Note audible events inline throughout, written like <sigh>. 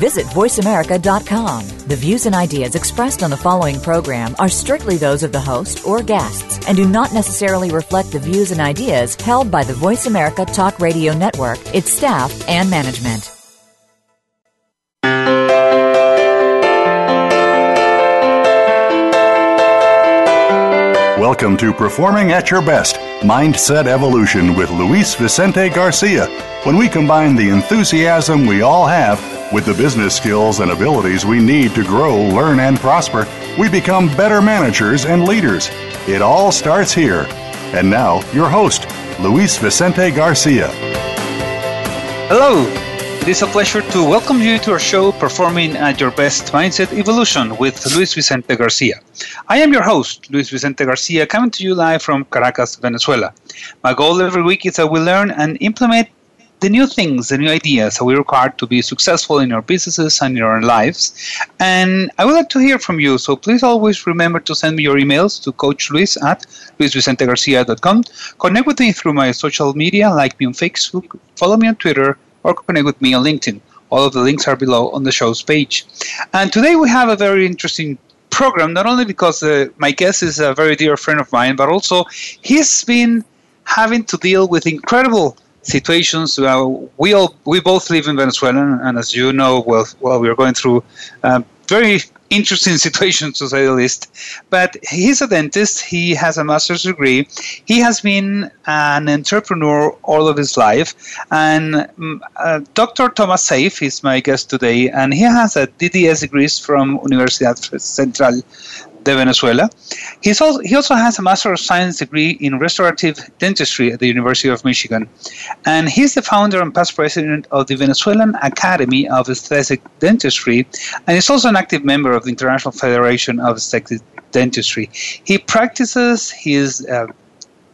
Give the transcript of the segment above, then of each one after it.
Visit VoiceAmerica.com. The views and ideas expressed on the following program are strictly those of the host or guests and do not necessarily reflect the views and ideas held by the Voice America Talk Radio Network, its staff, and management. Welcome to Performing at Your Best Mindset Evolution with Luis Vicente Garcia. When we combine the enthusiasm we all have with the business skills and abilities we need to grow, learn, and prosper, we become better managers and leaders. It all starts here. And now, your host, Luis Vicente Garcia. Hello, it is a pleasure to welcome you to our show, Performing at Your Best Mindset Evolution with Luis Vicente Garcia. I am your host, Luis Vicente Garcia, coming to you live from Caracas, Venezuela. My goal every week is that we learn and implement the new things, the new ideas that we require to be successful in our businesses and in our lives. And I would like to hear from you. So please always remember to send me your emails to Coach Luis at luisvicentegarcia.com. Connect with me through my social media, like me on Facebook, follow me on Twitter, or connect with me on LinkedIn. All of the links are below on the show's page. And today we have a very interesting program, not only because uh, my guest is a very dear friend of mine, but also he's been having to deal with incredible situations. Uh, we all we both live in Venezuela, and as you know, well, well, we are going through uh, very interesting <laughs> situation to say the least. But he's a dentist. He has a master's degree. He has been an entrepreneur all of his life. And um, uh, Dr. Tomas Seif is my guest today, and he has a DDS degree from Universidad Central de Venezuela. He's also, he also has a Master of Science degree in restorative dentistry at the University of Michigan. And he's the founder and past president of the Venezuelan Academy of Aesthetic Dentistry, and he's also an active member of the International Federation of Aesthetic Dentistry. He practices his uh,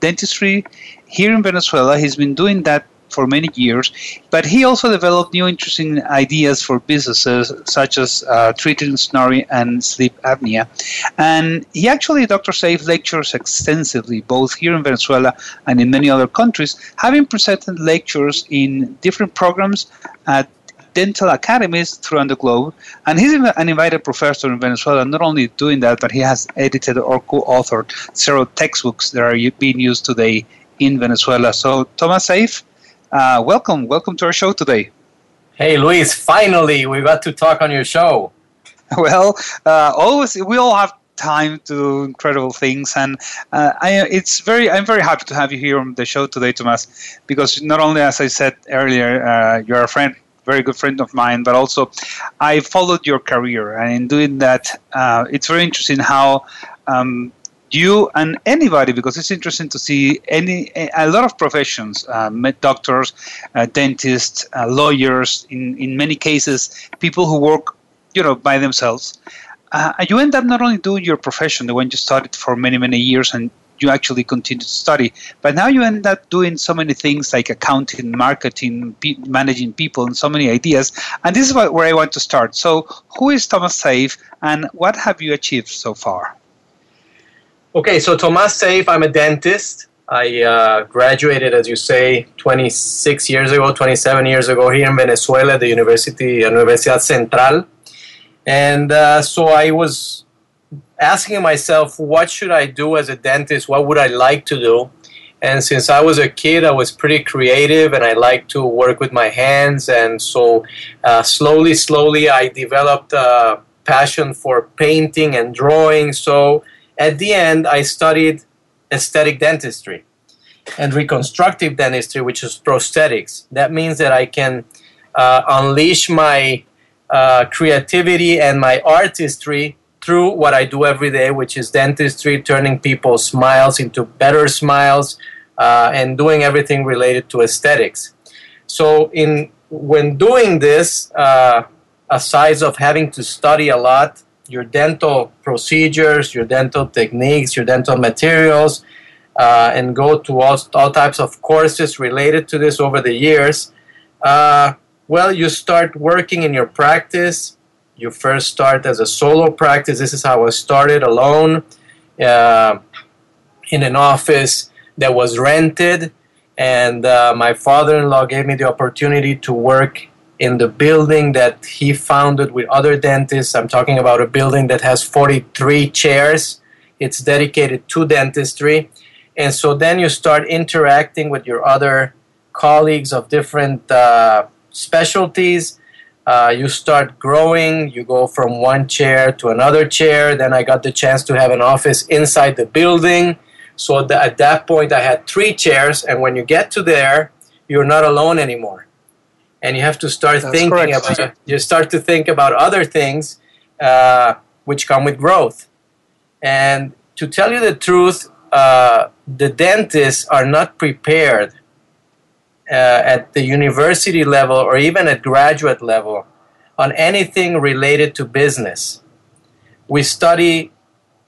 dentistry here in Venezuela. He's been doing that for many years, but he also developed new interesting ideas for businesses such as uh, treating snoring and sleep apnea. And he actually, Dr. Seif, lectures extensively both here in Venezuela and in many other countries, having presented lectures in different programs at dental academies throughout the globe. And he's an invited professor in Venezuela. Not only doing that, but he has edited or co authored several textbooks that are being used today in Venezuela. So, Tomas Seif, uh, welcome, welcome to our show today. Hey, Luis! Finally, we got to talk on your show. <laughs> Well, uh, always we all have time to do incredible things, and uh, I, it's very I'm very happy to have you here on the show today, Tomas, because not only, as I said earlier, uh, you're a friend, very good friend of mine, but also I followed your career, and in doing that, uh, it's very interesting how. Um, you and anybody because it's interesting to see any a lot of professions uh, doctors uh, dentists uh, lawyers in in many cases people who work you know by themselves. Uh, you end up not only doing your profession the one you studied for many many years and you actually continue to study but now you end up doing so many things like accounting marketing pe- managing people and so many ideas. And this is what, where i want to start. So who is tomas Seif and what have you achieved so far Okay, so Tomas Seif, I'm a dentist. I uh, graduated, as you say, 26 years ago, 27 years ago here in Venezuela, the University, Universidad Central. And uh, so I was asking myself, what should I do as a dentist? What would I like to do? And since I was a kid, I was pretty creative and I liked to work with my hands. And so uh, slowly, slowly, I developed a passion for painting and drawing. So at the end, I studied aesthetic dentistry and reconstructive dentistry, which is prosthetics. That means that I can uh, unleash my uh, creativity and my artistry through what I do every day, which is dentistry, turning people's smiles into better smiles, uh, and doing everything related to aesthetics. So, in when doing this, uh, aside of having to study a lot, your dental procedures, your dental techniques, your dental materials, uh, and go to all, all types of courses related to this over the years. Uh, Well, you start working in your practice. You first start as a solo practice. This is how I started alone uh, in an office that was rented. And uh, my father in law gave me the opportunity to work in the building that he founded with other dentists. I'm talking about a building that has 43 chairs. It's dedicated to dentistry. And so then you start interacting with your other colleagues of different uh, specialties. Uh, you start growing. You go from one chair to another chair. Then I got the chance to have an office inside the building. So at that point, I had three chairs. And when you get to there, you're not alone anymore. And you have to start That's thinking correct. about. You start to think about other things, uh, which come with growth. And to tell you the truth, uh, the dentists are not prepared uh, at the university level or even at graduate level on anything related to business. We study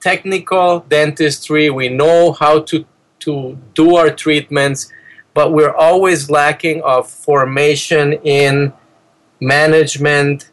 technical dentistry, we know how to, to do our treatments, but we're always lacking of formation in management,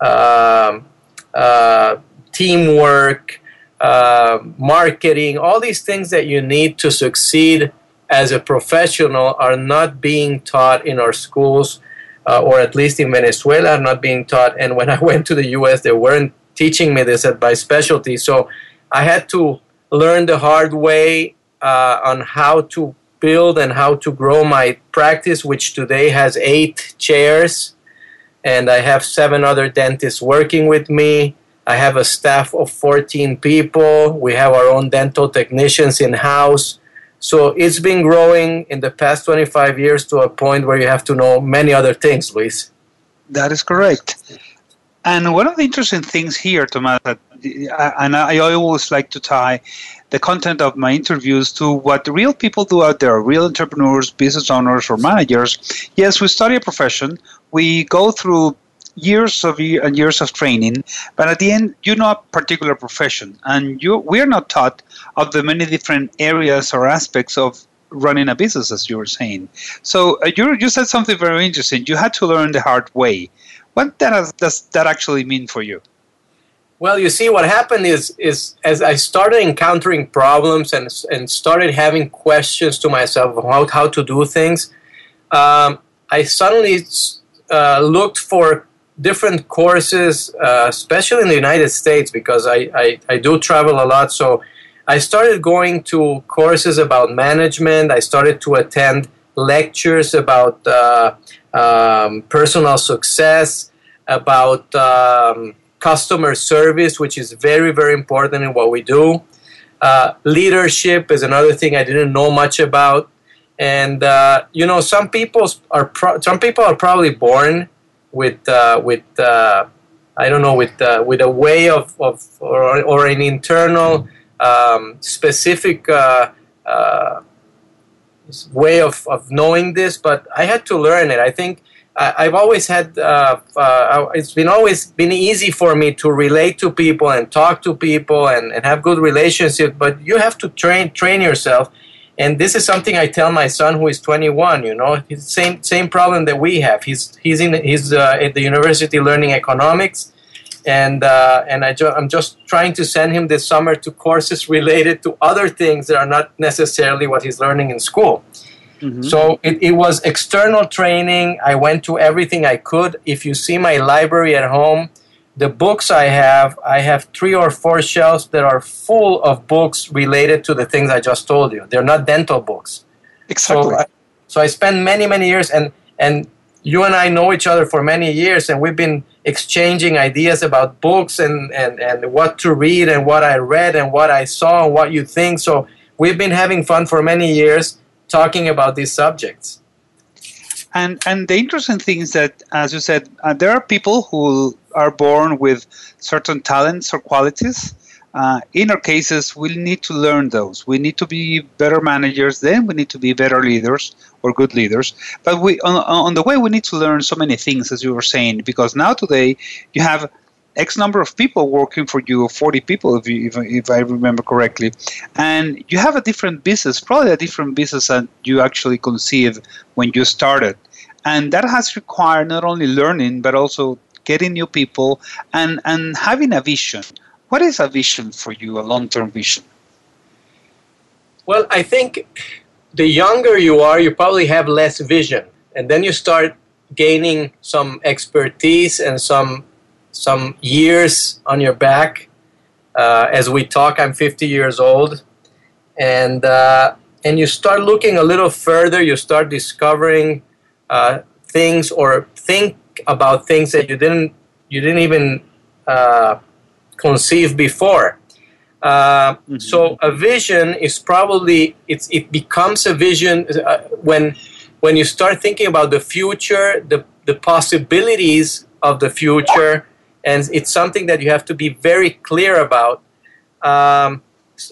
um, uh, teamwork, uh, marketing, all these things that you need to succeed as a professional are not being taught in our schools, uh, or at least in Venezuela, are not being taught. And when <laughs> I went to the US, they weren't teaching me this my specialty. So I had to learn the hard way uh, on how to build and how to grow my practice, which today has eight chairs. And I have seven other dentists working with me. I have a staff of 14 people. We have our own dental technicians in house. So it's been growing in the past 25 years to a point where you have to know many other things, Luis. That is correct. And one of the interesting things here, Tomas, that, and I always like to tie the content of my interviews to what real people do out there, real entrepreneurs, business owners, or managers. Yes, we study a profession, we go through years of and years of training, but at the end, you know a particular profession, and you we are not taught of the many different areas or aspects of running a business, as you were saying. So uh, you you said something very interesting. You had to learn the hard way. What that does that actually mean for you? Well, you see, what happened is is as I started encountering problems and and started having questions to myself about how to do things, um, I suddenly uh, looked for different courses, uh, especially in the United States, because I, I, I, do travel a lot. So I started going to courses about management. I started to attend lectures about uh, um, personal success, about um, customer service, which is very, very important in what we do. Uh, leadership is another thing I didn't know much about. And uh, you know, some people are pro- some people are probably born with uh, with uh, I don't know with uh, with a way of, of or, or an internal um, specific uh, way of, of knowing this, but I had to learn it. I think I, have always had uh, it's been always been easy for me to relate to people and talk to people and, and have good relationships, but you have to train train yourself and this is something I tell my son who is 21. You know, same same problem that we have. He's he's in he's uh, at the university learning economics, and uh, and I ju- I'm just trying to send him this summer to courses <laughs> related to other things that are not necessarily what he's learning in school. Mm-hmm. So it, it was external training. I went to everything I could. If you see my library at home, the books I have, I have three or four shelves that are full of books related to the things I just told you. They're not dental books. Exactly. So I, so I spent many, many years, and, and you and I know each other for many years, and we've been exchanging ideas about books and, and, and what to read and what I read and what I saw and what you think. So we've been having fun for many years talking about these subjects. And and the interesting thing is that, as you said, uh, there are people who are born with certain talents or qualities. Uh, in our cases, we need to learn those. We need to be better managers. Then we need to be better leaders or good leaders. But we on, on the way we need to learn so many things, as you were saying, because now today you have X number of people working for you, 40 people, if, you, if, if, I remember correctly. And you have a different business, probably a different business that you actually conceived when you started. and that has required not only learning but also getting new people and and having a vision. What is a vision for you? A long term vision. Well, I think the younger you are, you probably have less vision, and then you start gaining some expertise and some some years on your back. Uh, as we talk, I'm 50 years old, and uh, and you start looking a little further. You start discovering uh, things or think about things that you didn't you didn't even uh, conceive before. Uh, mm-hmm. So a vision is probably it's it becomes a vision uh, when when you start thinking about the future, the the possibilities of the future, and it's something that you have to be very clear about. Um,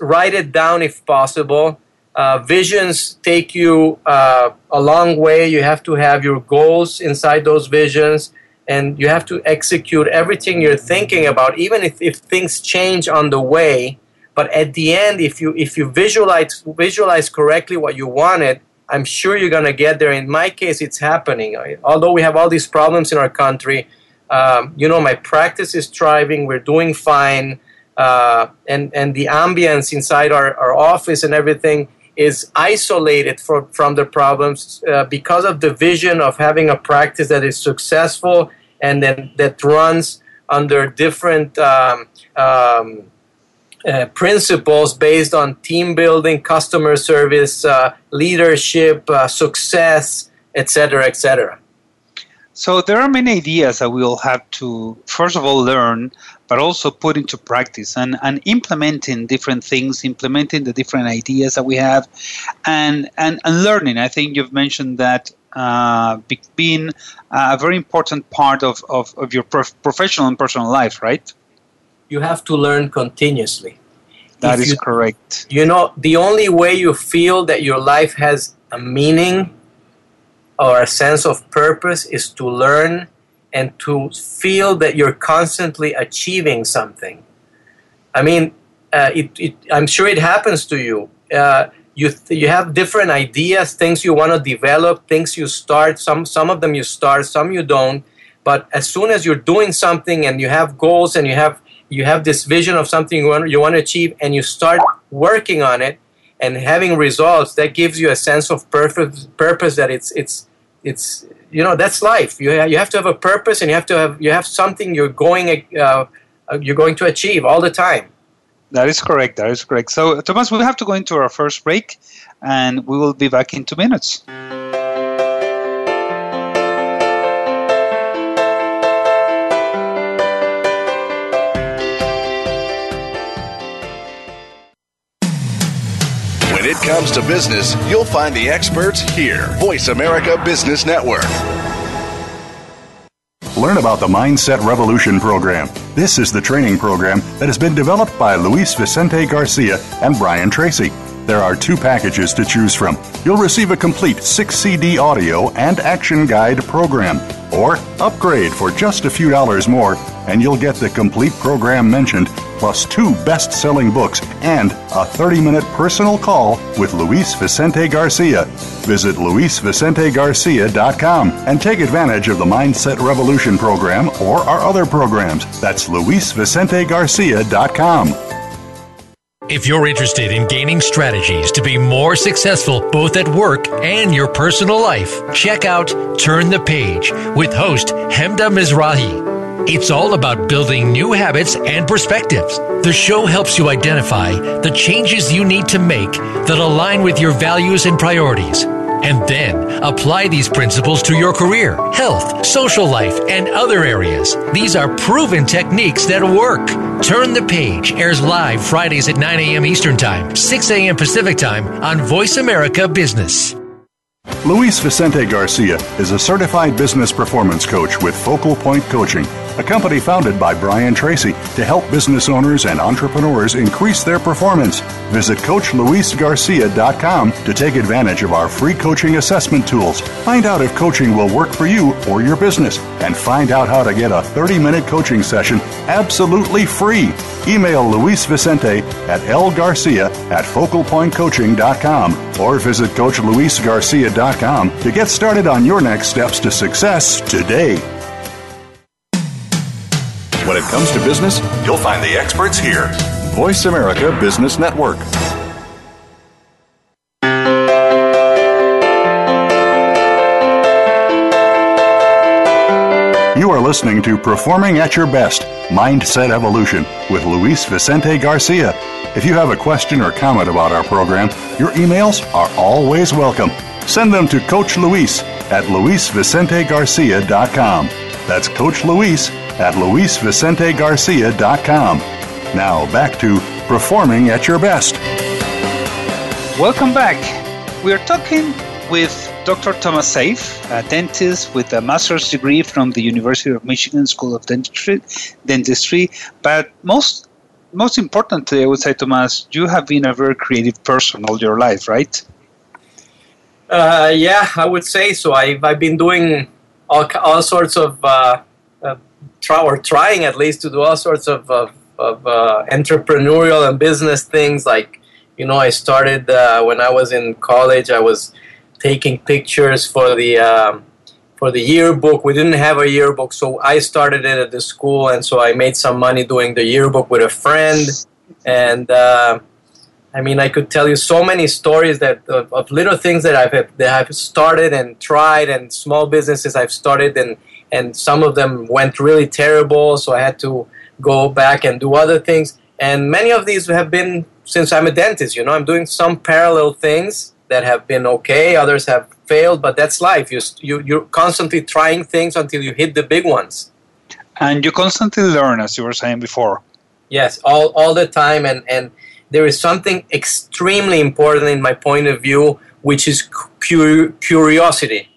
write it down if possible. Uh, visions take you uh, a long way. You have to have your goals inside those visions, and you have to execute everything you're thinking about, even if, if things change on the way. But at the end, if you if you visualize visualize correctly what you wanted, I'm sure you're gonna get there. In my case, it's happening. Although we have all these problems in our country, um, you know, my practice is thriving. We're doing fine, uh, and and the ambience inside our, our office and everything is isolated from, from the problems uh, because of the vision of having a practice that is successful and then that runs under different um, um, uh, principles based on team building, customer service, uh, leadership, uh, success, etc., etc. So there are many ideas that we'll have to, first of all, learn but also put into practice and, and implementing different things, implementing the different ideas that we have, and, and, and learning. I think you've mentioned that uh, being a very important part of, of, of your prof- professional and personal life, right? You have to learn continuously. That if is you, correct. You know, the only way you feel that your life has a meaning a sense of purpose is to learn and to feel that you're constantly achieving something. I mean, uh, it, it, I'm sure it happens to you. Uh, you, th- you have different ideas, things you want to develop, things you start. Some, some of them you start, some you don't. But as soon as you're doing something and you have goals and you have, you have this vision of something you want, you want to achieve and you start working on it and having results, that gives you a sense of purpose, purpose that it's, it's, it's you know that's life. You you have to have a purpose, and you have to have you have something you're going uh, uh, you're going to achieve all the time. That is correct. That is correct. So, Tomas, we have to go into our first break, and we will be back in two minutes. Comes to business, you'll find the experts here. Voice America Business Network. Learn about the Mindset Revolution program. This is the training program that has been developed by Luis Vicente Garcia and Brian Tracy. There are two packages to choose from. You'll receive a complete 6 CD audio and action guide program, or upgrade for just a few dollars more, and you'll get the complete program mentioned plus two best selling books and a 30 minute personal call with Luis Vicente Garcia. Visit luisvicentegarcia.com and take advantage of the Mindset Revolution program or our other programs. That's luisvicentegarcia.com. If you're interested in gaining strategies to be more successful both at work and your personal life, check out Turn the Page with host Hemda Mizrahi. It's all about building new habits and perspectives. The show helps you identify the changes you need to make that align with your values and priorities. And then apply these principles to your career, health, social life, and other areas. These are proven techniques that work. Turn the Page airs live Fridays at 9 a.m. Eastern Time, 6 a.m. Pacific Time on Voice America Business. Luis Vicente Garcia is a certified business performance coach with Focal Point Coaching a company founded by Brian Tracy to help business owners and entrepreneurs increase their performance. Visit CoachLuisGarcia.com to take advantage of our free coaching assessment tools. Find out if coaching will work for you or your business, and find out how to get a 30 minute coaching session absolutely free. email Luis Vicente at lgarcia at focalpointcoaching.com or visit CoachLuisGarcia.com to get started on your next steps to success today. When it comes to business, you'll find the experts here. Voice America Business Network. You are listening to Performing at Your Best Mindset Evolution with Luis Vicente Garcia. If you have a question or comment about our program, your emails are always welcome. Send them to Coach Luis at luisvicentegarcia.com. That's Coach Luis at luisvicentegarcia.com. Now back to Performing at Your Best. Welcome back. We are talking with Dr. Tomas Seif, a dentist with a master's degree from the University of Michigan School of Dentistry. Dentistry, but most most importantly, I would say, Tomas, you have been a very creative person all your life, right? Uh, yeah, I would say so. I've, I've been doing all, all sorts of, uh, try, or trying at least to do all sorts of, of, of uh, entrepreneurial and business things. Like, you know, I started uh, when I was in college, I was taking pictures for the um, for the yearbook. We didn't have a yearbook, so I started it at the school, and so I made some money doing the yearbook with a friend. And uh, I mean, I could tell you so many stories that of, of, little things that I've that I've started and tried, and small businesses I've started, and and some of them went really terrible, so I had to go back and do other things. And many of these have been since I'm a dentist. You know, I'm doing some parallel things that have been okay, others have failed, but that's life. You, you, you're constantly trying things until you hit the big ones. And you constantly learn, as you were saying before. Yes, all, all the time. And, and there is something extremely important in my point of view, which is cu- curiosity.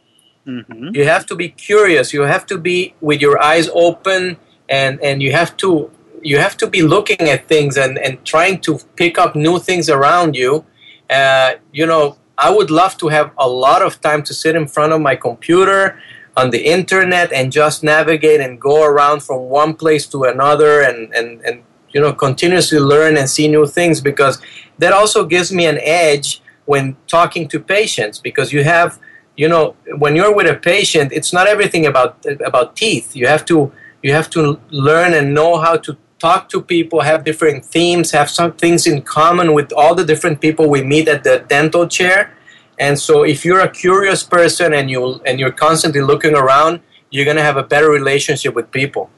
Mm-hmm. You have to be curious. You have to be with your eyes open, and, and you have to you have to be looking at things and, and trying to pick up new things around you. Uh, you know, I would love to have a lot of time to sit in front of my computer on the internet and just navigate and go around from one place to another and, and, and you know continuously learn and see new things because that also gives me an edge when talking to patients because you have you know when you're with a patient it's not everything about about teeth you have to you have to learn and know how to talk to people, have different themes, have some things in common with all the different people we meet at the dental chair. And so if you're a curious person and you and you're constantly looking around, you're going to have a better relationship with people.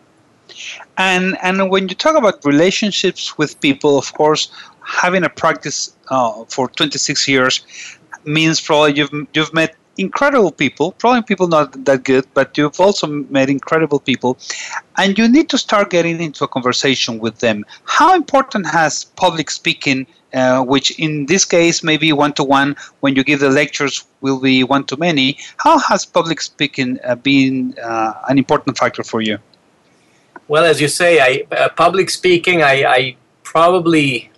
And and when you talk about relationships with people, of course, having a practice uh, for 26 years means probably you've you've met incredible people, probably people not that good, but you've also met incredible people, and you need to start getting into a conversation with them. How important has public speaking, uh, which in this case maybe one to one, when you give the lectures will be one to many, how has public speaking uh, been uh, an important factor for you? Well, as you say, I, uh, public speaking, I, I probably,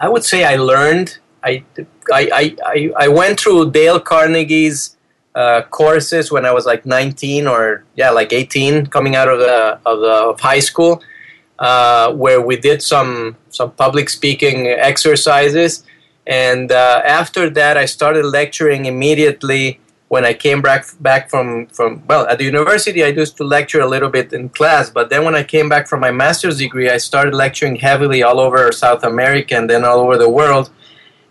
I would say I learned I, I, I, I went through Dale Carnegie's uh, courses when I was like 19 or yeah, like 18, coming out of the of, the, of high school, uh, where we did some some public speaking exercises, and uh, after that, I started lecturing immediately when I came back back from from well at the university. I used to lecture a little bit in class, but then when I came back from my master's degree, I started lecturing heavily all over South America and then all over the world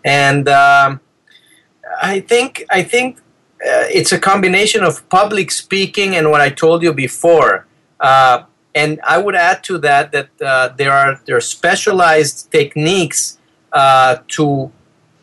and um, I think I think uh, it's a combination of public speaking and what I told you before. Uh, and I would add to that that uh, there are there are specialized techniques uh, to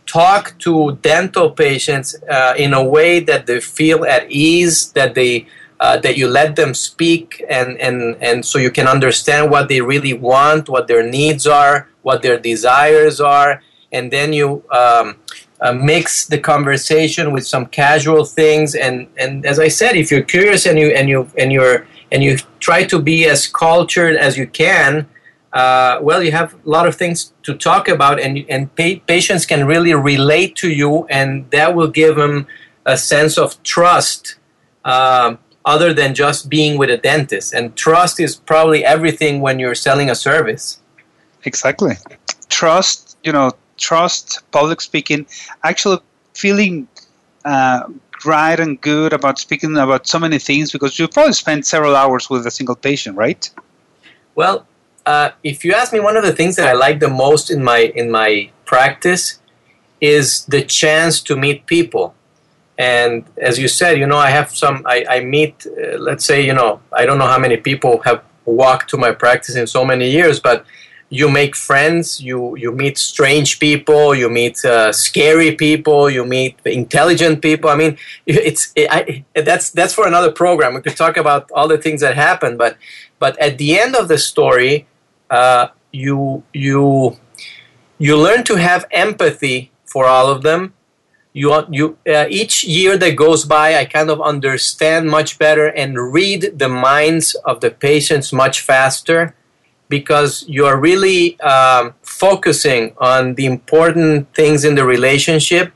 talk to dental patients uh, in a way that they feel at ease, that they uh, that you let them speak, and, and and so you can understand what they really want, what their needs are, what their desires are, and then you um, uh, mix the conversation with some casual things. And and as i said if you're curious and you and you and you're and you try to be as cultured as you can uh, well you have a lot of things to talk about and and pa- patients can really relate to you and that will give them a sense of trust uh, other than just being with a dentist. And trust is probably everything when you're selling a service. Exactly. Trust, you know, trust, public speaking, actually feeling uh, right and good about speaking about so many things because you probably spend several hours with a single patient, right? Well, uh, if you ask me, one of the things that I like the most in my in my practice is the chance to meet people. And as you said, you know, I have some. I, I meet, uh, let's say, you know, I don't know how many people have walked to my practice in so many years, but you make friends you you meet strange people you meet uh, scary people you meet intelligent people. I mean it's it, I, that's that's for another program. We could talk about all the things that happen but but at the end of the story uh, you you you learn to have empathy for all of them. You you uh, each year that goes by i kind of understand much better and read the minds of the patients much faster because you are really um, focusing on the important things in the relationship,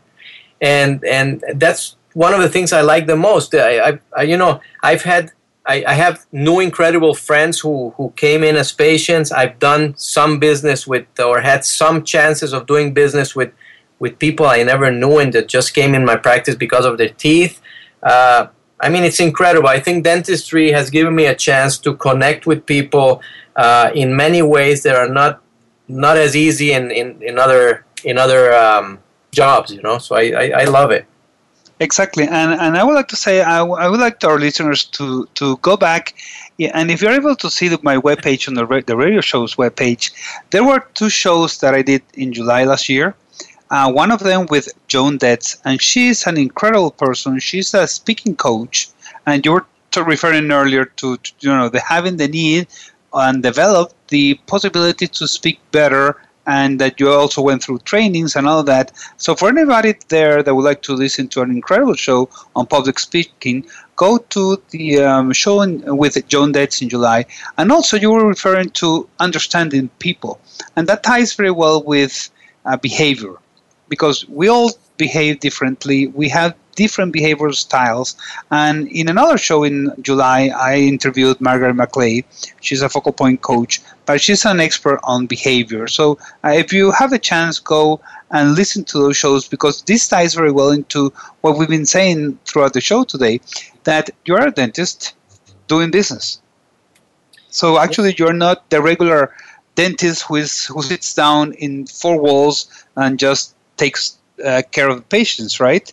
and and that's one of the things I like the most. I, I, I you know I've had I, I, have new incredible friends who, who came in as patients. I've done some business with or had some chances of doing business with with people I never knew and that just came in my practice because of their teeth. Uh, I mean, it's incredible. I think dentistry has given me a chance to connect with people uh, in many ways that are not not as easy in, in, in other in other um, jobs. You know, so I, I, I, love it. Exactly, and and I would like to say I, w- I would like to our listeners to to go back. And if you're able to see my webpage on the, ra- the radio show's webpage, there were two shows that I did in July last year. Uh, one of them with Joan Detz, and she's an incredible person. She's a speaking coach, and you were referring earlier to, to you know the having the need and develop the possibility to speak better and that you also went through trainings and all that. So for anybody there that would like to listen to an incredible show on public speaking, go to the um, show in, with Joan Detz in July. And also you were referring to understanding people. And that ties very well with uh, behavior because we all behave differently. We have different behavioral styles. And in another show in July, I interviewed Margaret McClay. She's a focal point coach, but she's an expert on behavior. So uh, if you have a chance, go and listen to those shows because this ties very well into what we've been saying throughout the show today that you're a dentist doing business. So actually, you're not the regular dentist who is who sits down in four walls and just takes uh, care of the patients, right?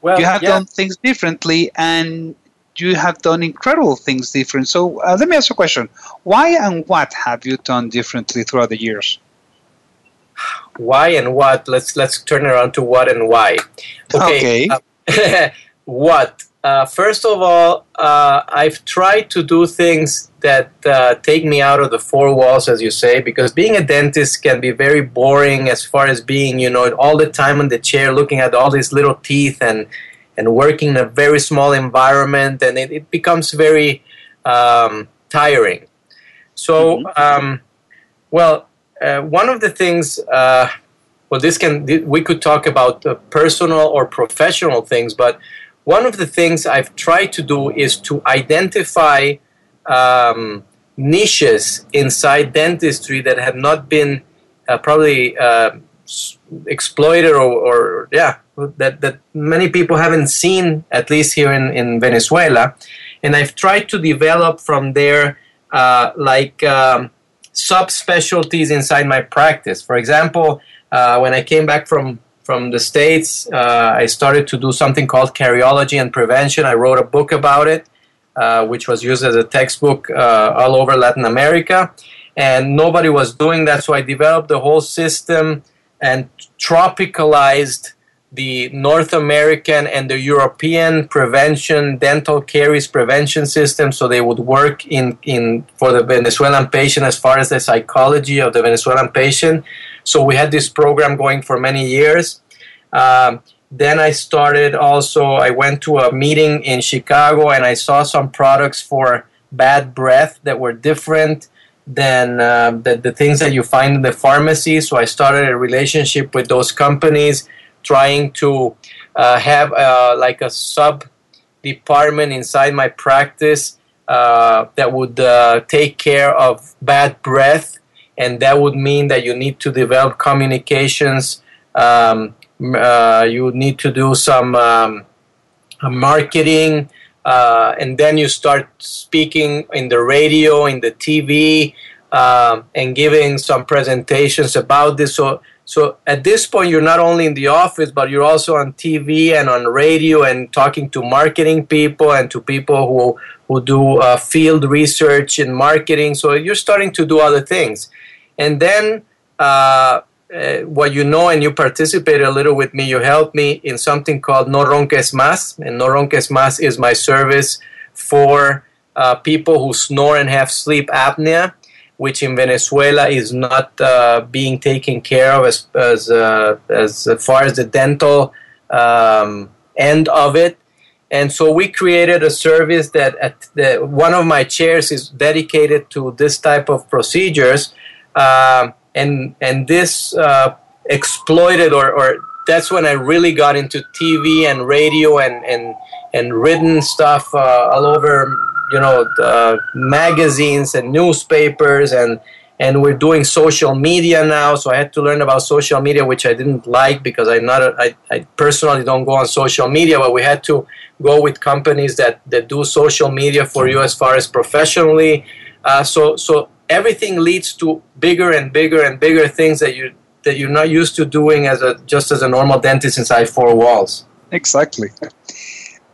Well, you have yeah. done things differently, and you have done incredible things different. So uh, let me ask you a question: Why and what have you done differently throughout the years? Why and what? Let's let's turn around to what and why. Okay. okay. Uh, <laughs> what? Uh, first of all, uh, I've tried to do things that uh, take me out of the four walls, as you say, because being a dentist can be very boring as far as being, you know, all the time on the chair looking at all these little teeth and and working in a very small environment, and it, it becomes very um, tiring. So, mm-hmm. um, well, uh, one of the things. Uh, well, this can we could talk about uh, personal or professional things, but one of the things I've tried to do is to identify um, niches inside dentistry that have not been uh, probably uh, exploited or, or, yeah that, that many people haven't seen at least here in, in Venezuela and I've tried to develop from there uh, like um, subspecialties inside my practice for example uh, when I came back from from the States. Uh, I started to do something called Cariology and Prevention. I wrote a book about it, uh, which was used as a textbook uh, all over Latin America. And nobody was doing that, so I developed the whole system and tropicalized the North American and the European prevention dental caries prevention system so they would work in, in for the Venezuelan patient as far as the psychology of the Venezuelan patient so we had this program going for many years. Um, then I started also, I went to a meeting in Chicago and I saw some products for bad breath that were different than uh, the, the things that you find in the pharmacy. So I started a relationship with those companies, trying to uh, have uh, like a sub department inside my practice uh, that would uh, take care of bad breath and that would mean that you need to develop communications. Um, uh, you need to do some um, marketing, uh, and then you start speaking in the radio, in the TV, um, and giving some presentations about this. So, so at this point, you're not only in the office, but you're also on TV and on radio and talking to marketing people and to people who who do uh, field research in marketing. So you're starting to do other things, and then. Uh, uh, what you know and you participated a little with me, you helped me in something called No Ronques Más. And No Ronques Más is my service for uh, people who snore and have sleep apnea, which in Venezuela is not uh, being taken care of as, as, uh, as far as the dental um, end of it. And so we created a service that at the, one of my chairs is dedicated to this type of procedures. Um, and and this uh, exploited or, or that's when I really got into TV and radio and and and written stuff uh, all over you know magazines and newspapers and and we're doing social media now. So i had to learn about social media which i didn't like because i'm not a, I, I personally don't go on social media but we had to go with companies that that do social media for you as far as professionally. Uh, so so everything leads to bigger and bigger and bigger things that you that you're not used to doing as a just as a normal dentist inside four walls. Exactly.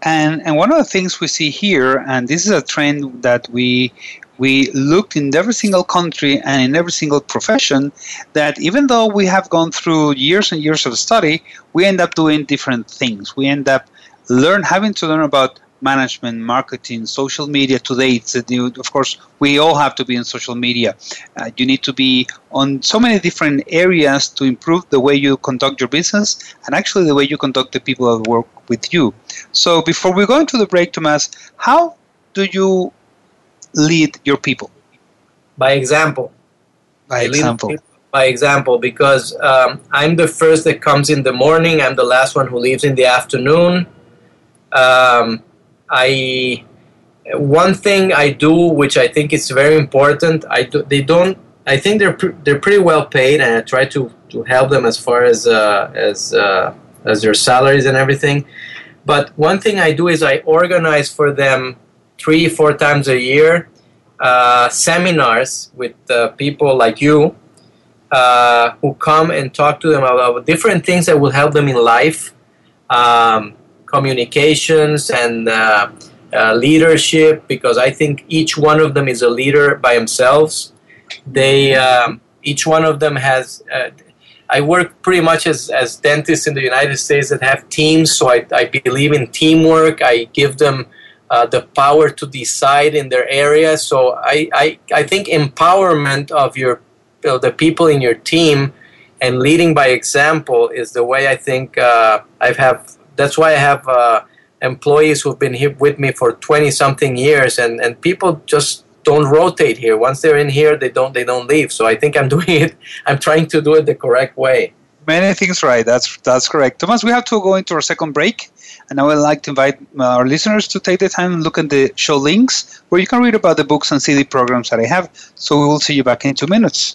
And and one of the things we see here, and this is a trend that we we looked in every single country and in every single profession, that even though we have gone through years and years of study, we end up doing different things. We end up learn having to learn about management, marketing, social media today. It's a new, of course, we all have to be in social media. Uh, you need to be on so many different areas to improve the way you conduct your business and actually the way you conduct the people that work with you. So before we go into the break, Tomas, how do you lead your people? By example. By example. By example, because um, I'm the first that comes in the morning. I'm the last one who leaves in the afternoon. Um, I one thing I do, which I think is very important, I do, they don't. I think they're they're pretty well paid, and I try to, to help them as far as uh, as uh, as their salaries and everything. But one thing I do is I organize for them three four times a year uh, seminars with uh, people like you uh, who come and talk to them about different things that will help them in life. Um, communications and uh, uh, leadership because I think each one of them is a leader by themselves. They um, each one of them has. Uh, I work pretty much as, as dentists in the United States that have teams, so I, I believe in teamwork. I give them uh, the power to decide in their area. So I, I, I think empowerment of your of the people in your team and leading by example is the way I think uh, I have that's why I have uh, employees who've been here with me for 20 something years, and, and people just don't rotate here. Once they're in here, they don't they don't leave. So I think I'm <laughs> doing it. I'm trying to do it the correct way. Many things right. That's that's correct. Tomas, we have to go into our second break, and I would like to invite uh, our listeners to take the time and look at the show links where you can read about the books and CD programs that I have. So we will see you back in two minutes.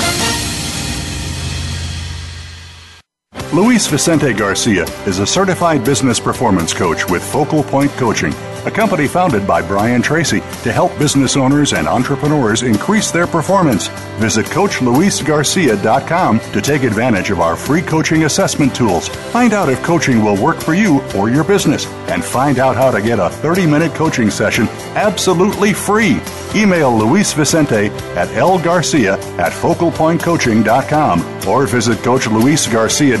Luis Vicente Garcia is a certified business performance coach with Focal Point Coaching a company founded by Brian Tracy to help business owners and entrepreneurs increase their performance. Visit CoachLuisGarcia.com to take advantage of our free coaching assessment tools. Find out if coaching will work for you or your business, and find out how to get a 30 minute coaching session absolutely free. Email Luis Vicente at lgarcia at focalpointcoaching.com or visit CoachLuisGarcia.com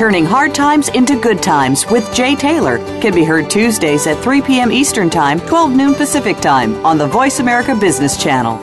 Turning Hard Times into Good Times with Jay Taylor can be heard Tuesdays at 3 p.m. Eastern Time, 12 noon Pacific Time on the Voice America Business Channel.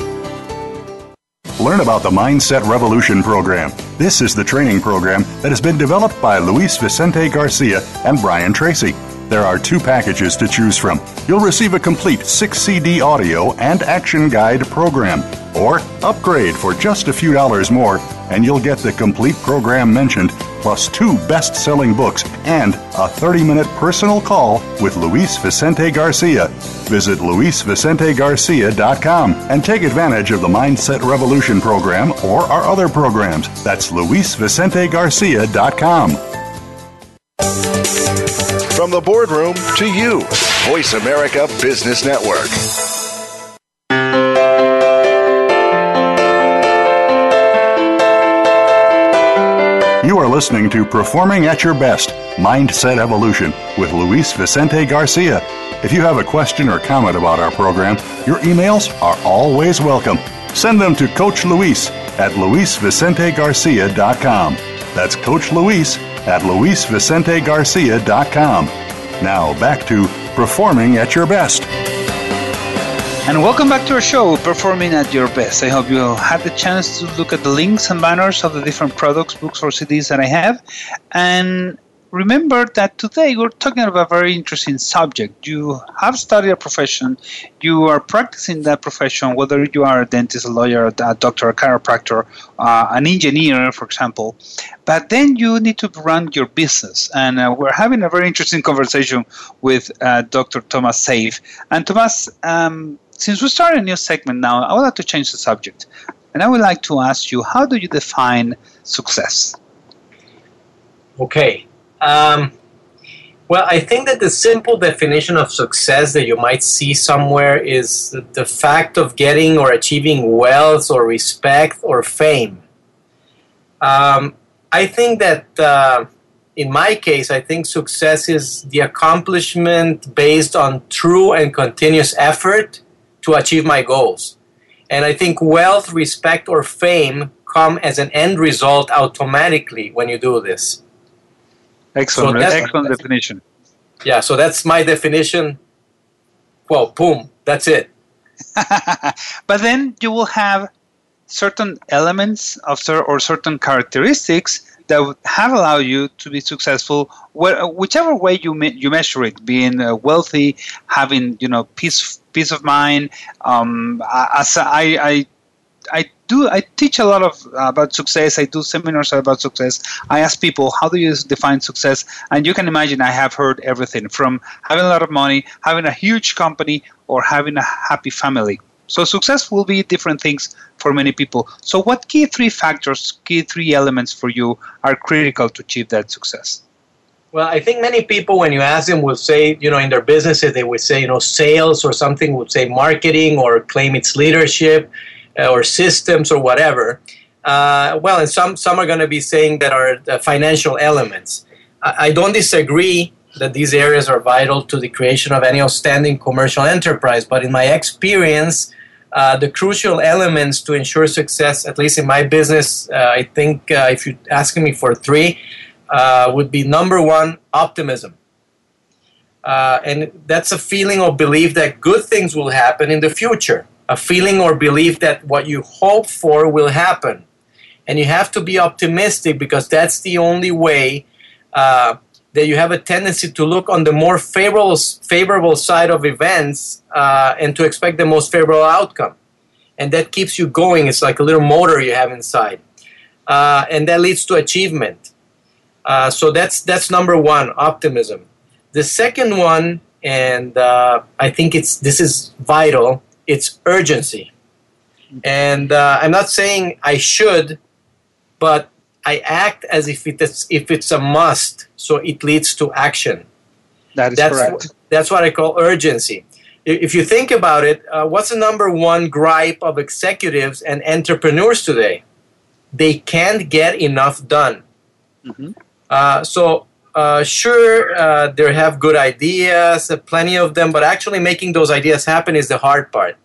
Learn about the Mindset Revolution program. This is the training program that has been developed by Luis Vicente Garcia and Brian Tracy. There are two packages to choose from. You'll receive a complete 6 CD audio and action guide program, or upgrade for just a few dollars more, and you'll get the complete program mentioned plus two best selling books and a 30 minute personal call with Luis Vicente Garcia. Visit luisvicentegarcia.com and take advantage of the Mindset Revolution program or our other programs. That's luisvicentegarcia.com. From the boardroom to you, Voice America Business Network. You are listening to Performing at Your Best Mindset Evolution with Luis Vicente Garcia. If you have a question or comment about our program, your emails are always welcome. Send them to Coach Luis at luisvicentegarcia.com. That's Coach Luis at luisvicentegarcia.com. Now back to Performing at Your Best. And welcome back to our show, Performing at Your Best. I hope you had the chance to look at the links and banners of the different products, books, or CDs that I have. And remember that today we're talking about a very interesting subject. You have studied a profession, you are practicing that profession, whether you are a dentist, a lawyer, a doctor, a chiropractor, uh, an engineer, for example. But then you need to run your business. And uh, we're having a very interesting conversation with uh, Dr. Tomas Seif. And Tomas, um, since we started a new segment now, I would like to change the subject. And I would like to ask you, how do you define success? Okay. Um, well, I think that the simple definition of success that you might see somewhere is the fact of getting or achieving wealth or respect or fame. Um, I think that uh, in my case, I think success is the accomplishment based on true and continuous effort to achieve my goals. And I think wealth, respect, or fame come as an end result automatically when you do this. Excellent, so excellent definition. Yeah, so that's my definition. Well, boom, that's it. <laughs> but then you will have certain elements of or certain characteristics that would have allowed you to be successful, whichever way you me- you measure it, being uh, wealthy, having you know peace peace of mind. Um, as I, I I do I teach a lot of uh, about success. I do seminars about success. I ask people how do you define success, and you can imagine I have heard everything from having a lot of money, having a huge company, or having a happy family. So success will be different things for many people. So what key three factors, key three elements for you are critical to achieve that success? Well, I think many people, when you ask them, will say, you know, in their businesses, they would say, you know, sales or something, would say marketing or claim its leadership uh, or systems or whatever. Uh, well, and some, some are going to be saying that are financial elements. I, I don't disagree that these areas are vital to the creation of any outstanding commercial enterprise, but in my experience, uh, the crucial elements to ensure success, at least in my business, uh, I think uh, if you're asking me for three, uh, would be number one, optimism. Uh, and that's a feeling or belief that good things will happen in the future, a feeling or belief that what you hope for will happen. And you have to be optimistic because that's the only way that you have a tendency to look on the more favorable, favorable side of events uh, and to expect the most favorable outcome. And that keeps you going. It's like a little motor you have inside. Uh, and that leads to achievement. Uh, so that's, that's number one, optimism. The second one, and uh, I think it's, this is vital, it's urgency. And uh, I'm not saying I should, but I act as if it's if it's a must, so it leads to action. That is that's, correct. That's what I call urgency. if you think about it, uh, what's the number one gripe of executives and entrepreneurs today? They can't get enough done. Mm-hmm. Uh, so, uh, sure, uh, they have good ideas, uh, plenty of them, but actually making those ideas happen is the hard part.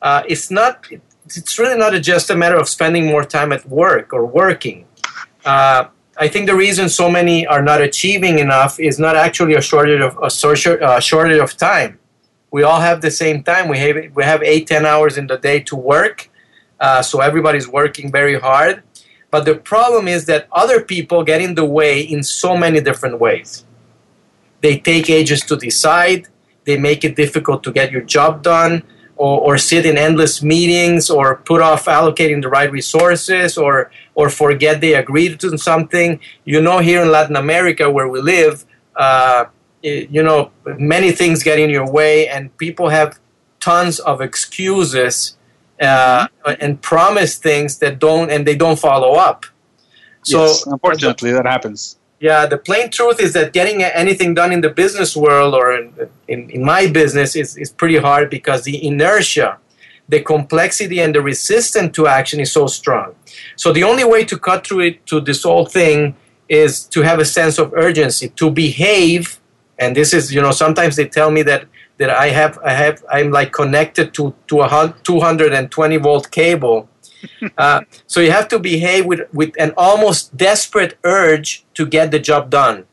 Uh, it's not. It's really not just a matter of spending more time at work or working. I think the reason so many are not achieving enough is not actually a shortage of a shortage of time we all have the same time. We have we have eight ten hours in the day to work, uh, so everybody's working very hard. But the problem is that other people get in the way in so many different ways. They take ages to decide. They make it difficult to get your job done, or, or sit in endless meetings, or put off allocating the right resources, or or forget they agreed to something. You know, here in Latin America where we live. Uh, you know, many things get in your way, and people have tons of excuses uh, and promise things that don't, and they don't follow up. So, yes, unfortunately, that happens. Yeah, the plain truth is that getting anything done in the business world or in, in, in my business is, is pretty hard because the inertia, the complexity, and the resistance to action is so strong. So, the only way to cut through it to this whole thing is to have a sense of urgency, to behave and this is you know sometimes they tell me that that I have I have I'm like connected to to a 220 volt cable. <laughs> Uh, so you have to behave with with an almost desperate urge to get the job done.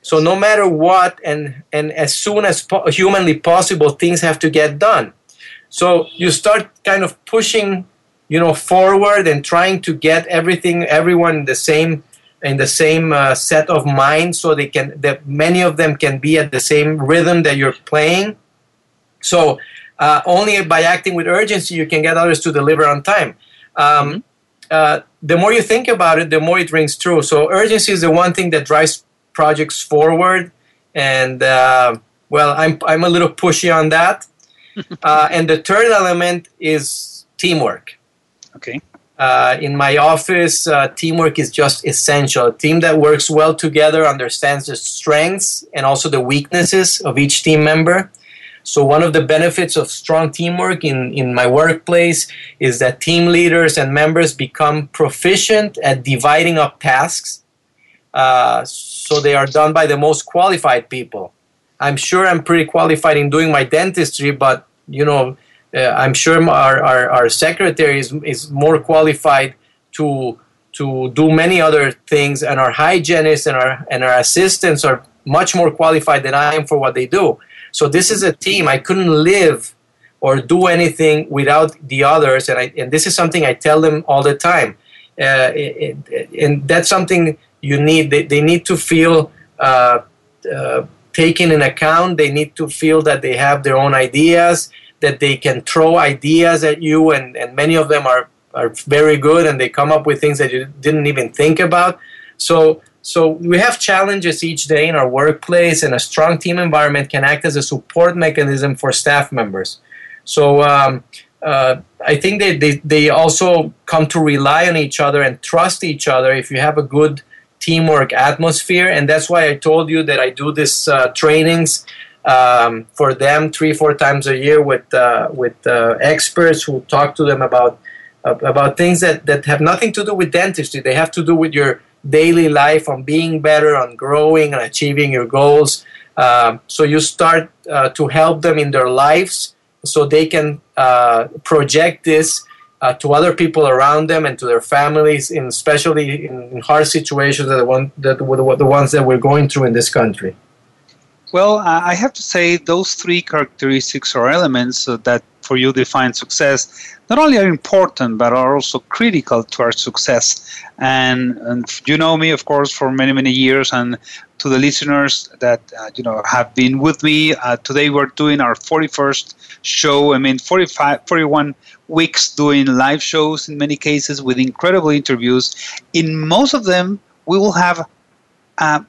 So no matter what, and and as soon as po- humanly possible, things have to get done. So you start kind of pushing, you know, forward and trying to get everything, everyone in the same in the same uh, set of mind so they can that many of them can be at the same rhythm that you're playing. So uh, only by acting with urgency you can get others to deliver on time. Um, mm-hmm. uh, the more you think about it the more it rings true. So urgency is the one thing that drives projects forward. And uh, well I'm, I'm a little pushy on that uh, and the third element is teamwork okay uh, in my office, uh, teamwork is just essential. A team that works well together understands the strengths and also the weaknesses of each team member. So, one of the benefits of strong teamwork in, in my workplace is that team leaders and members become proficient at dividing up tasks. Uh, so, they are done by the most qualified people. I'm sure I'm pretty qualified in doing my dentistry, but you know, uh, I'm sure our, our, our secretary is, is more qualified to to do many other things, and our hygienists and our and our assistants are much more qualified than I am for what they do. So this is a team. I couldn't live or do anything without the others, and I and this is something I tell them all the time. Uh, it, it, and that's something you need. They, they need to feel uh, uh, taken in account. They need to feel that they have their own ideas that they can throw ideas at you, and, and many of them are, are very good and they come up with things that you didn't even think about. So, so we have challenges each day in our workplace, and a strong team environment can act as a support mechanism for staff members. So um, uh, I think they, they, they also come to rely on each other and trust each other if you have a good teamwork atmosphere. And that's why I told you that I do these uh, trainings um, for them three four times a year with uh, with uh, experts who talk to them about about things that, that have nothing to do with dentistry. They have to do with your daily life, on being better, on growing and achieving your goals. Um, so you start uh, to help them in their lives, so they can uh, project this. Uh, to other people around them and to their families, in especially in, hard situations that the, one, that the ones that we're going through in this country. Well, I have to say those three characteristics or elements uh, that for you define success not only are important but are also critical to our success. And, and you know me, of course, for many many years, and to the listeners that uh, you know have been with me. Uh, today we're doing our 41st show. I mean, 45, 41 weeks doing live shows in many cases with incredible interviews. In most of them, we will have. Uh,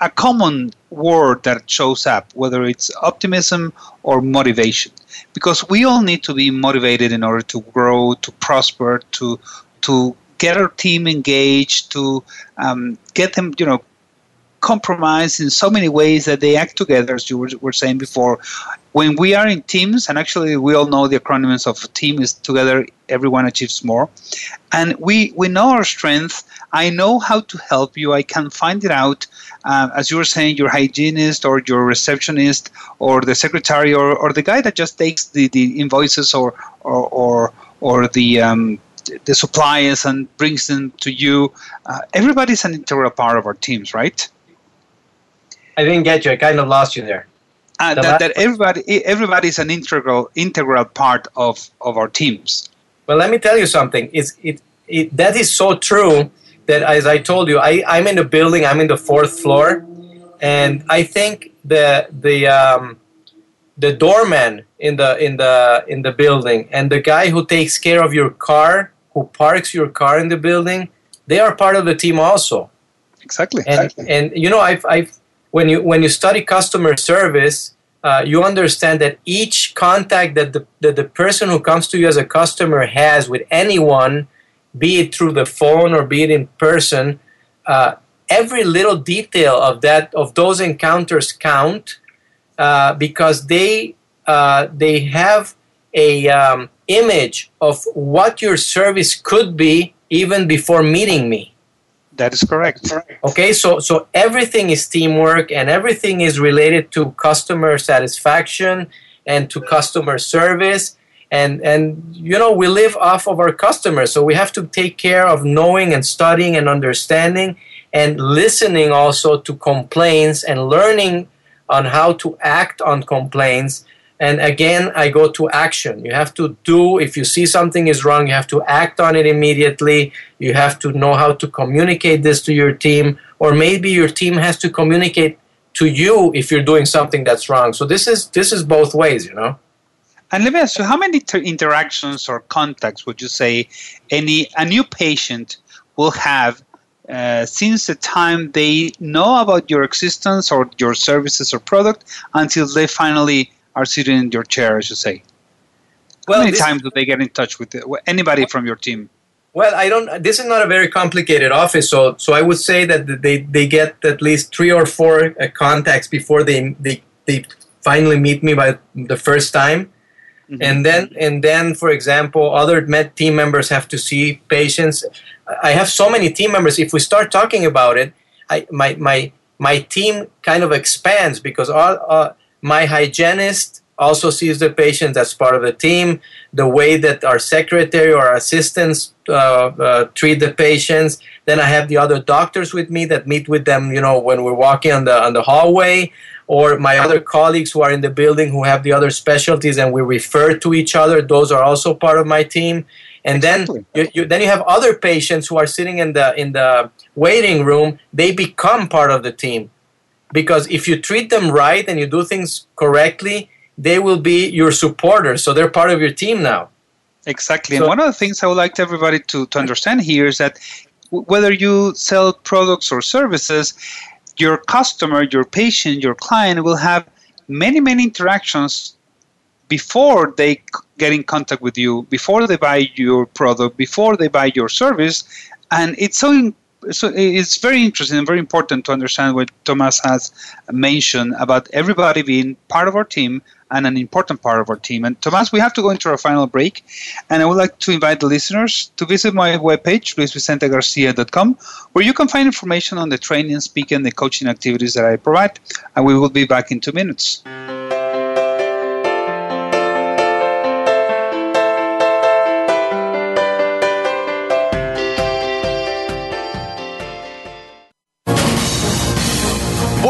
a, common word that shows up, whether it's optimism or motivation, because we all need to be motivated in order to grow, to prosper, to to get our team engaged, to um, get them, you know, compromise in so many ways that they act together, as you were, were saying before. When we are in teams, and actually we all know the acronyms of team is together, everyone achieves more. And we, we know our strength. I know how to help you. I can find it out. Uh, as you were saying, your hygienist or your receptionist or the secretary or, or the guy that just takes the, the invoices or, or, or, or the um, the suppliers and brings them to you. Uh, everybody's an integral part of our teams, right? I didn't get you. I kind of lost you there. Uh, the that, that everybody everybody is an integral integral part of, of our teams. Well, let me tell you something. It's, it, it, that is so true that, as I told you, I, I'm in the building, I'm in the fourth floor, and I think the, the, um, the doorman in the, in, the, in the building and the guy who takes care of your car who parks your car in the building, they are part of the team also. Exactly. And exactly. and you know, I've, I've when you when you study customer service, uh, you understand that each contact that the that the person who comes to you as a customer has with anyone, be it through the phone or be it in person, uh, every little detail of that of those encounters count uh, because they uh, they have a um, image of what your service could be even before meeting me. That is correct. Okay, so so everything is teamwork and everything is related to customer satisfaction and to customer service and and you know we live off of our customers so we have to take care of knowing and studying and understanding and listening also to complaints and learning on how to act on complaints and again i go to action. You have to do if you see something is wrong you have to act on it immediately. You have to know how to communicate this to your team or maybe your team has to communicate to you if you're doing something that's wrong. So this is this is both ways you know? And let me ask you how many ter- interactions or contacts would you say any a new patient will have uh, since the time they know about your existence or your services or product until they finally are sitting in your chair, I should say. Well, How many times do they get in touch with anybody from your team? Well, I don't. This is not a very complicated office, so so I would say that they, they get at least three or four uh, contacts before they, they they finally meet me by the first time, mm-hmm. and then and then for example, other med team members have to see patients. I have so many team members. If we start talking about it, I my my my team kind of expands because all. Uh, my hygienist also sees the patients as part of the team. The way that our secretary or our assistants uh, uh, treat the patients. Then I have the other doctors with me that meet with them. You know, when we're walking on the on the hallway, or my other colleagues who are in the building who have the other specialties, and we refer to each other. Those are also part of my team. And exactly. then you, you, then you have other patients who are sitting in the in the waiting room. They become part of the team because if you treat them right and you do things correctly, they will be your supporters. So they're part of your team now. Exactly. So, and one of the things I would like everybody to, to understand here is that whether you sell products or services, your customer, your patient, your client will have many, many interactions before they get in contact with you, before they buy your product, before they buy your service. And it's so so it's very interesting and very important to understand what Tomas has mentioned about everybody being part of our team and an important part of our team. And Tomas, we have to go into our final break, and I would like to invite the listeners to visit my webpage, luisvicentegarcia.com, where you can find information on the training, speaking, the coaching activities that I provide. And we will be back in two minutes.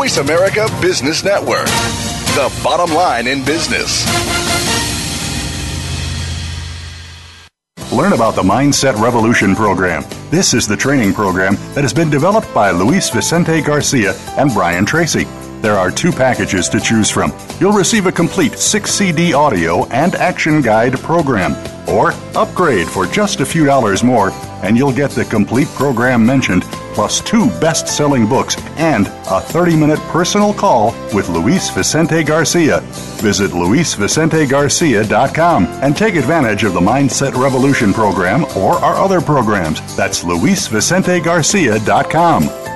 Voice America Business Network, the bottom line in business. Learn about the Mindset Revolution program. This is the training program that has been developed by Luis Vicente Garcia and Brian Tracy. There are two packages to choose from. You'll receive a complete 6 CD audio and action guide program, or upgrade for just a few dollars more, and you'll get the complete program mentioned plus two best selling books and a 30 minute personal call with Luis Vicente Garcia. Visit luisvicentegarcia.com and take advantage of the Mindset Revolution program or our other programs. That's luisvicentegarcia.com.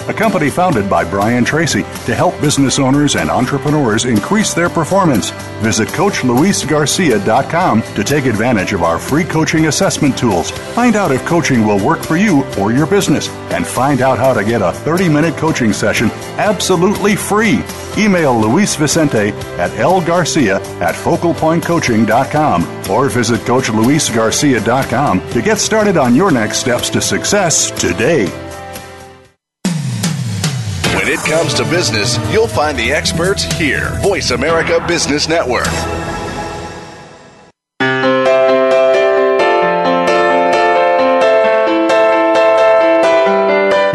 a company founded by Brian Tracy to help business owners and entrepreneurs increase their performance. Visit CoachLuisGarcia.com to take advantage of our free coaching assessment tools. Find out if coaching will work for you or your business, and find out how to get a 30 minute coaching session absolutely free. Email Luis Vicente at lgarcia at focalpointcoaching.com or visit CoachLuisGarcia.com to get started on your next steps to success today. When it comes to business, you'll find the experts here. Voice America Business Network.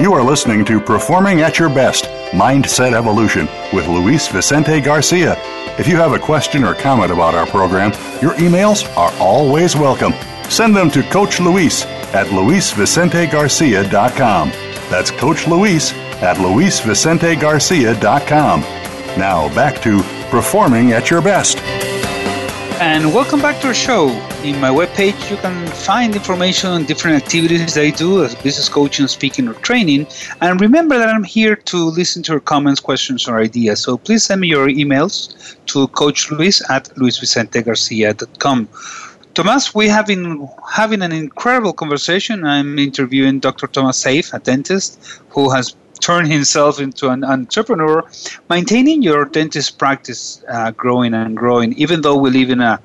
You are listening to Performing at Your Best Mindset Evolution with Luis Vicente Garcia. If you have a question or comment about our program, your emails are always welcome. Send them to Coach Luis at luisvicentegarcia.com. That's Coach Luis at luisvicentegarcia.com. Now back to performing at your best. And welcome back to our show. In my webpage, you can find information on different activities that I do as business coaching, speaking, or training. And remember that I'm here to listen to your comments, questions, or ideas. So please send me your emails to Coach Luis at luisvicentegarcia.com. Tomas, we have been having an incredible conversation. I'm interviewing Dr. Tomas Seif, a dentist who has turn himself into an entrepreneur, maintaining your dentist practice uh, growing and growing, even though we live in a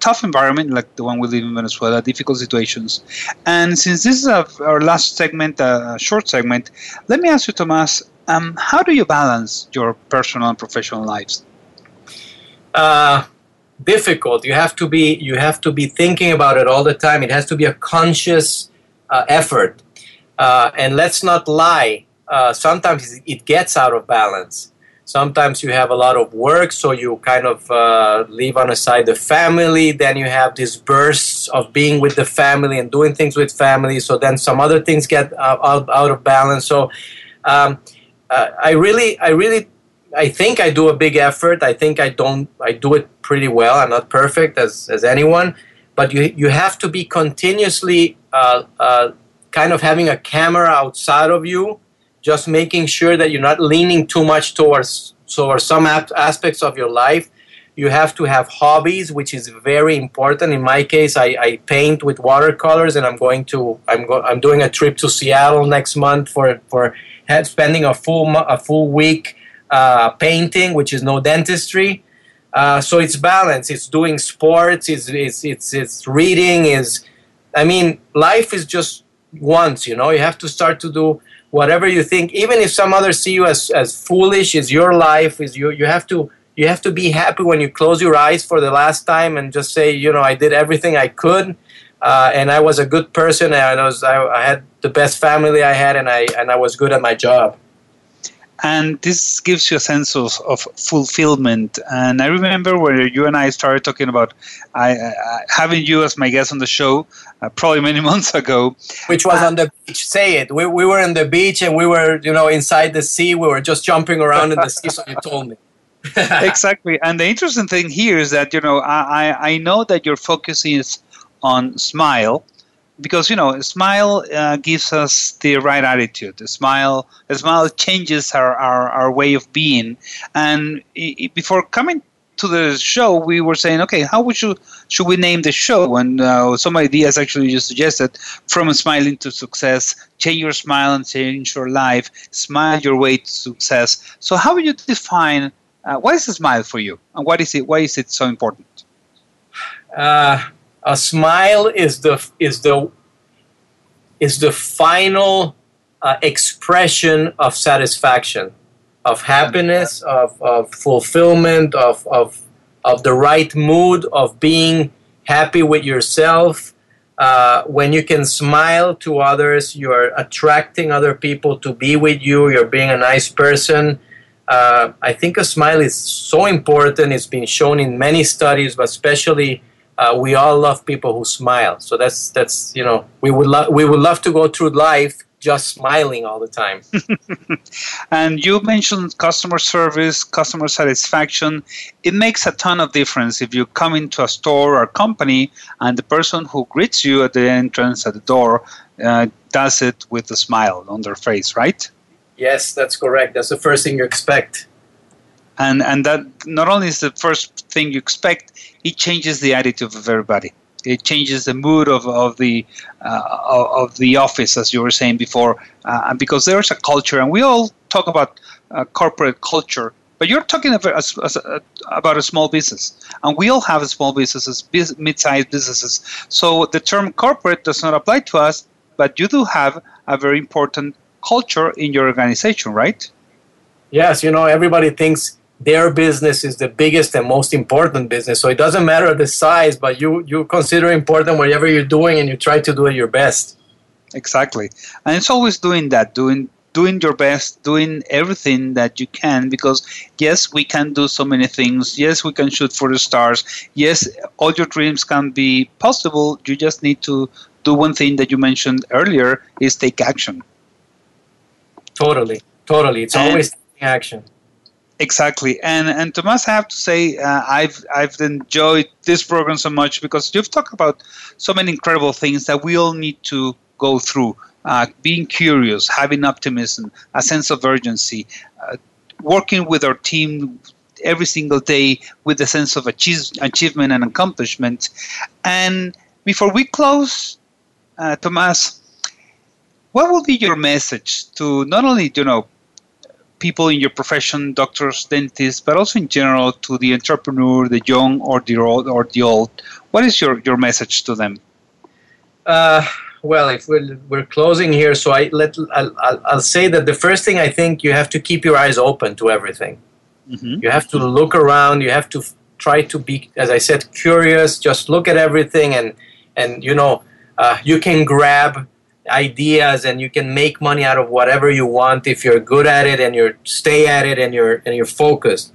tough environment like the one we live in Venezuela, difficult situations. And since this is our last segment, uh, a short segment, let me ask you, Tomas, um, how do you balance your personal and professional lives? Uh, difficult. You have to be you have to be thinking about it all the time. It has to be a conscious uh, effort. Uh, and let's not lie uh, sometimes it gets out of balance. Sometimes you have a lot of work, so you kind of uh, leave on the side the family. Then you have these bursts of being with the family and doing things with family. So then some other things get out, out, out of balance. So um, uh, I really, I really, I think I do a big effort. I think I don't, I do it pretty well. I'm not perfect as as anyone, but you you have to be continuously uh, uh, kind of having a camera outside of you just making sure that you're not leaning too much towards towards some aspects of your life. You have to have hobbies, which is very important. In my case, I, I paint with watercolors, and I'm going to I'm go, I'm doing a trip to Seattle next month for for spending a full a full week uh, painting, which is no dentistry. Uh, so it's balance. It's doing sports. It's it's it's it's reading. Is I mean, life is just once. You know, you have to start to do whatever you think even if some others see you as, as foolish is your life is you you have to you have to be happy when you close your eyes for the last time and just say you know i did everything i could uh, and i was a good person and i was I, I had the best family i had and i and i was good at my job and this gives you a sense of, of fulfillment. And I remember when you and I started talking about I, uh, having you as my guest on the show, uh, probably many <laughs> months ago. Which was uh, on the beach. Say it. We, we were on the beach and we were, you know, inside the sea. We were just jumping around in the sea. So you told me. <laughs> exactly. And the interesting thing here is that you know I, I know that your focus is on smile because you know a smile uh, gives us the right attitude. A smile a smile changes our, our, our way of being. And I- before coming to the show we were saying okay how would you should we name the show? And uh, some ideas actually you suggested from smiling to success change your smile and change your life smile your way to success. So how would you define uh, what is a smile for you? And what is it why is it so important? Uh, a smile is the is the is the final uh, expression of satisfaction. of happiness, of, of fulfillment, of, of, of the right mood, of being happy with yourself. Uh, when you can smile to others, you're attracting other people to be with you, you're being a nice person. Uh, I think a smile is so important. It's been shown in many studies, but especially uh, we all love people who smile. So that's that's you know we would love we would love to go through life just smiling all the time. <laughs> and you mentioned customer service, customer satisfaction. It makes a ton of difference if you come into a store or company and the person who greets you at the entrance at the door uh, does it with a smile on their face, right? Yes, that's correct. That's the first thing you expect. And and that not only is the first thing you expect, it changes the attitude of everybody it changes the mood of, of the uh, of the office, as you were saying before, uh, because there's a culture, and we all talk about uh, corporate culture, but you're talking about a, about a small business, and we all have small businesses, mid-sized businesses. So the term corporate does not apply to us, but you do have a very important culture in your organization, right? Yes, you know everybody thinks their business is the biggest and most important business. So it doesn't matter the size, but you you consider important whatever you're doing and you try to do it your best. Exactly. And it's always doing that, doing doing your best, doing everything that you can because yes, we can do so many things. Yes, we can shoot for the stars. Yes, all your dreams can be possible. You just need to do one thing that you mentioned earlier is take action. Totally. Totally. It's and always taking action Exactly, and and Tomas, I have to say, uh, I've I've enjoyed this program so much because you've talked about so many incredible things that we all need to go through. Uh, being curious, having optimism, a sense of urgency, uh, working with our team every single day with a sense of achieve, achievement and accomplishment. And before we close, uh, Tomas, what will be your message to not only you know people in your profession, doctors, dentists, but also in general to the entrepreneur, the young or the old, or the old? What is your, your message to them? Uh, well, if we're, we're closing here, so I let I'll, I'll, say that the first thing I think you have to keep your eyes open to everything. Mm-hmm. You have to look around. You have to f- try to be, as I said, curious. Just look at everything, and and you know, uh, you can grab ideas and you can make money out of whatever you want if you're good at it and you stay at it and you're and you're focused.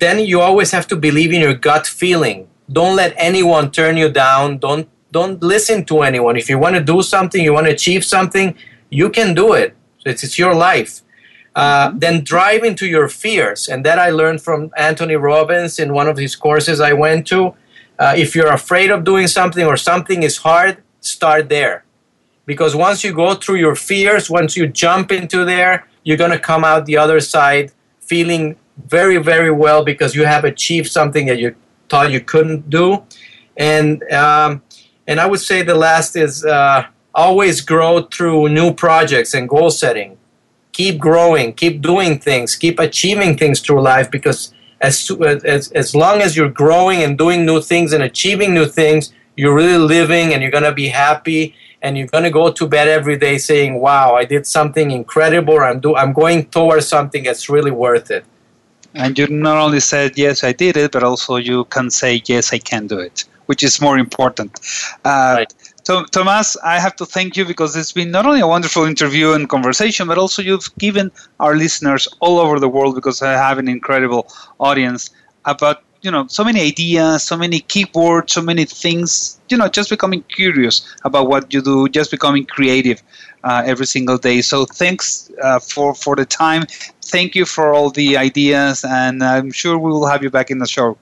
Then you always have to believe in your gut feeling. Don't let anyone turn you down. Don't don't listen to anyone. If you want to do something you want to achieve something you can do it. So it's, it's your life. Uh, mm-hmm. then drive into your fears. And that i learned from anthony robbins in one of his courses i went to. Uh, if you're afraid of doing something or something is hard start there because once you go through your fears, once you jump into there, you're going to come out the other side feeling very, very well because you have achieved something that you thought you couldn't do. And um, and I would say the last is uh, always grow through new projects and goal setting. Keep growing, keep doing things, keep achieving things through life because as, as, as long as you're growing and doing new things and achieving new things, you're really living and you're going to be happy and you're going to go to bed every day saying, "Wow, I did something incredible. I'm do I'm going towards something that's really worth it." And you not only said, "Yes, I did it," but also you can say, "Yes, I can do it," which is more important. Uh, right. Tomas, I have to thank you because it's been not only a wonderful interview and conversation, but also you've given our listeners all over the world because I have an incredible audience about you know so many ideas so many keywords so many things you know just becoming curious about what you do just becoming creative uh, every single day. So thanks uh, for for the time. Thank you for all the ideas and i'm sure we will have you back in the show.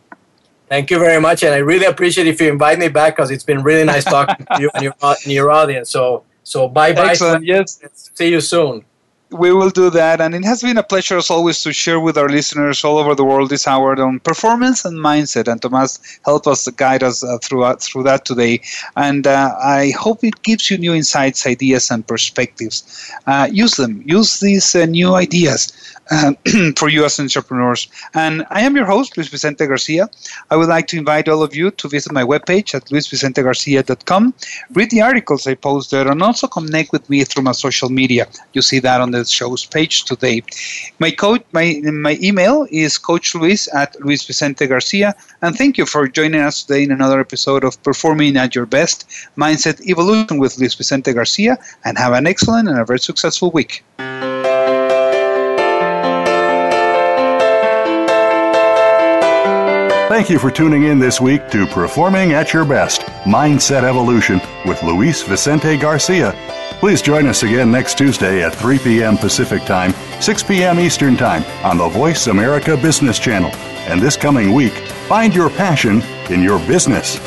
Thank you very much and i really appreciate if you invite me back because it's been really nice talking to you and your, <laughs> and your audience. So so bye bye yes. See you soon we will do that. And it has been a pleasure, as always, to share with our listeners all over the world this hour on performance and mindset. And Tomas helped us guide us uh, through, uh, through that today. And uh, I hope it gives you new insights, ideas, and perspectives. Uh, use them, use these uh, new ideas. Uh, <clears throat> for you as entrepreneurs. And I am your host, Luis Vicente Garcia. I would like to invite all of you to visit my webpage at luisvicentegarcia.com, read the articles I post there, and also connect with me through my social media. You see that on the the show's page today. My coach, my my email is Coach Luis at Luis Vicente Garcia, and thank you for joining us today in another episode of Performing at Your Best Mindset Evolution with Luis Vicente Garcia. And have an excellent and a very successful week. Thank you for tuning in this week to Performing at Your Best Mindset Evolution with Luis Vicente Garcia. Please join us again next Tuesday at 3 p.m. Pacific Time, 6 p.m. Eastern Time on the Voice America Business Channel. And this coming week, find your passion in your business.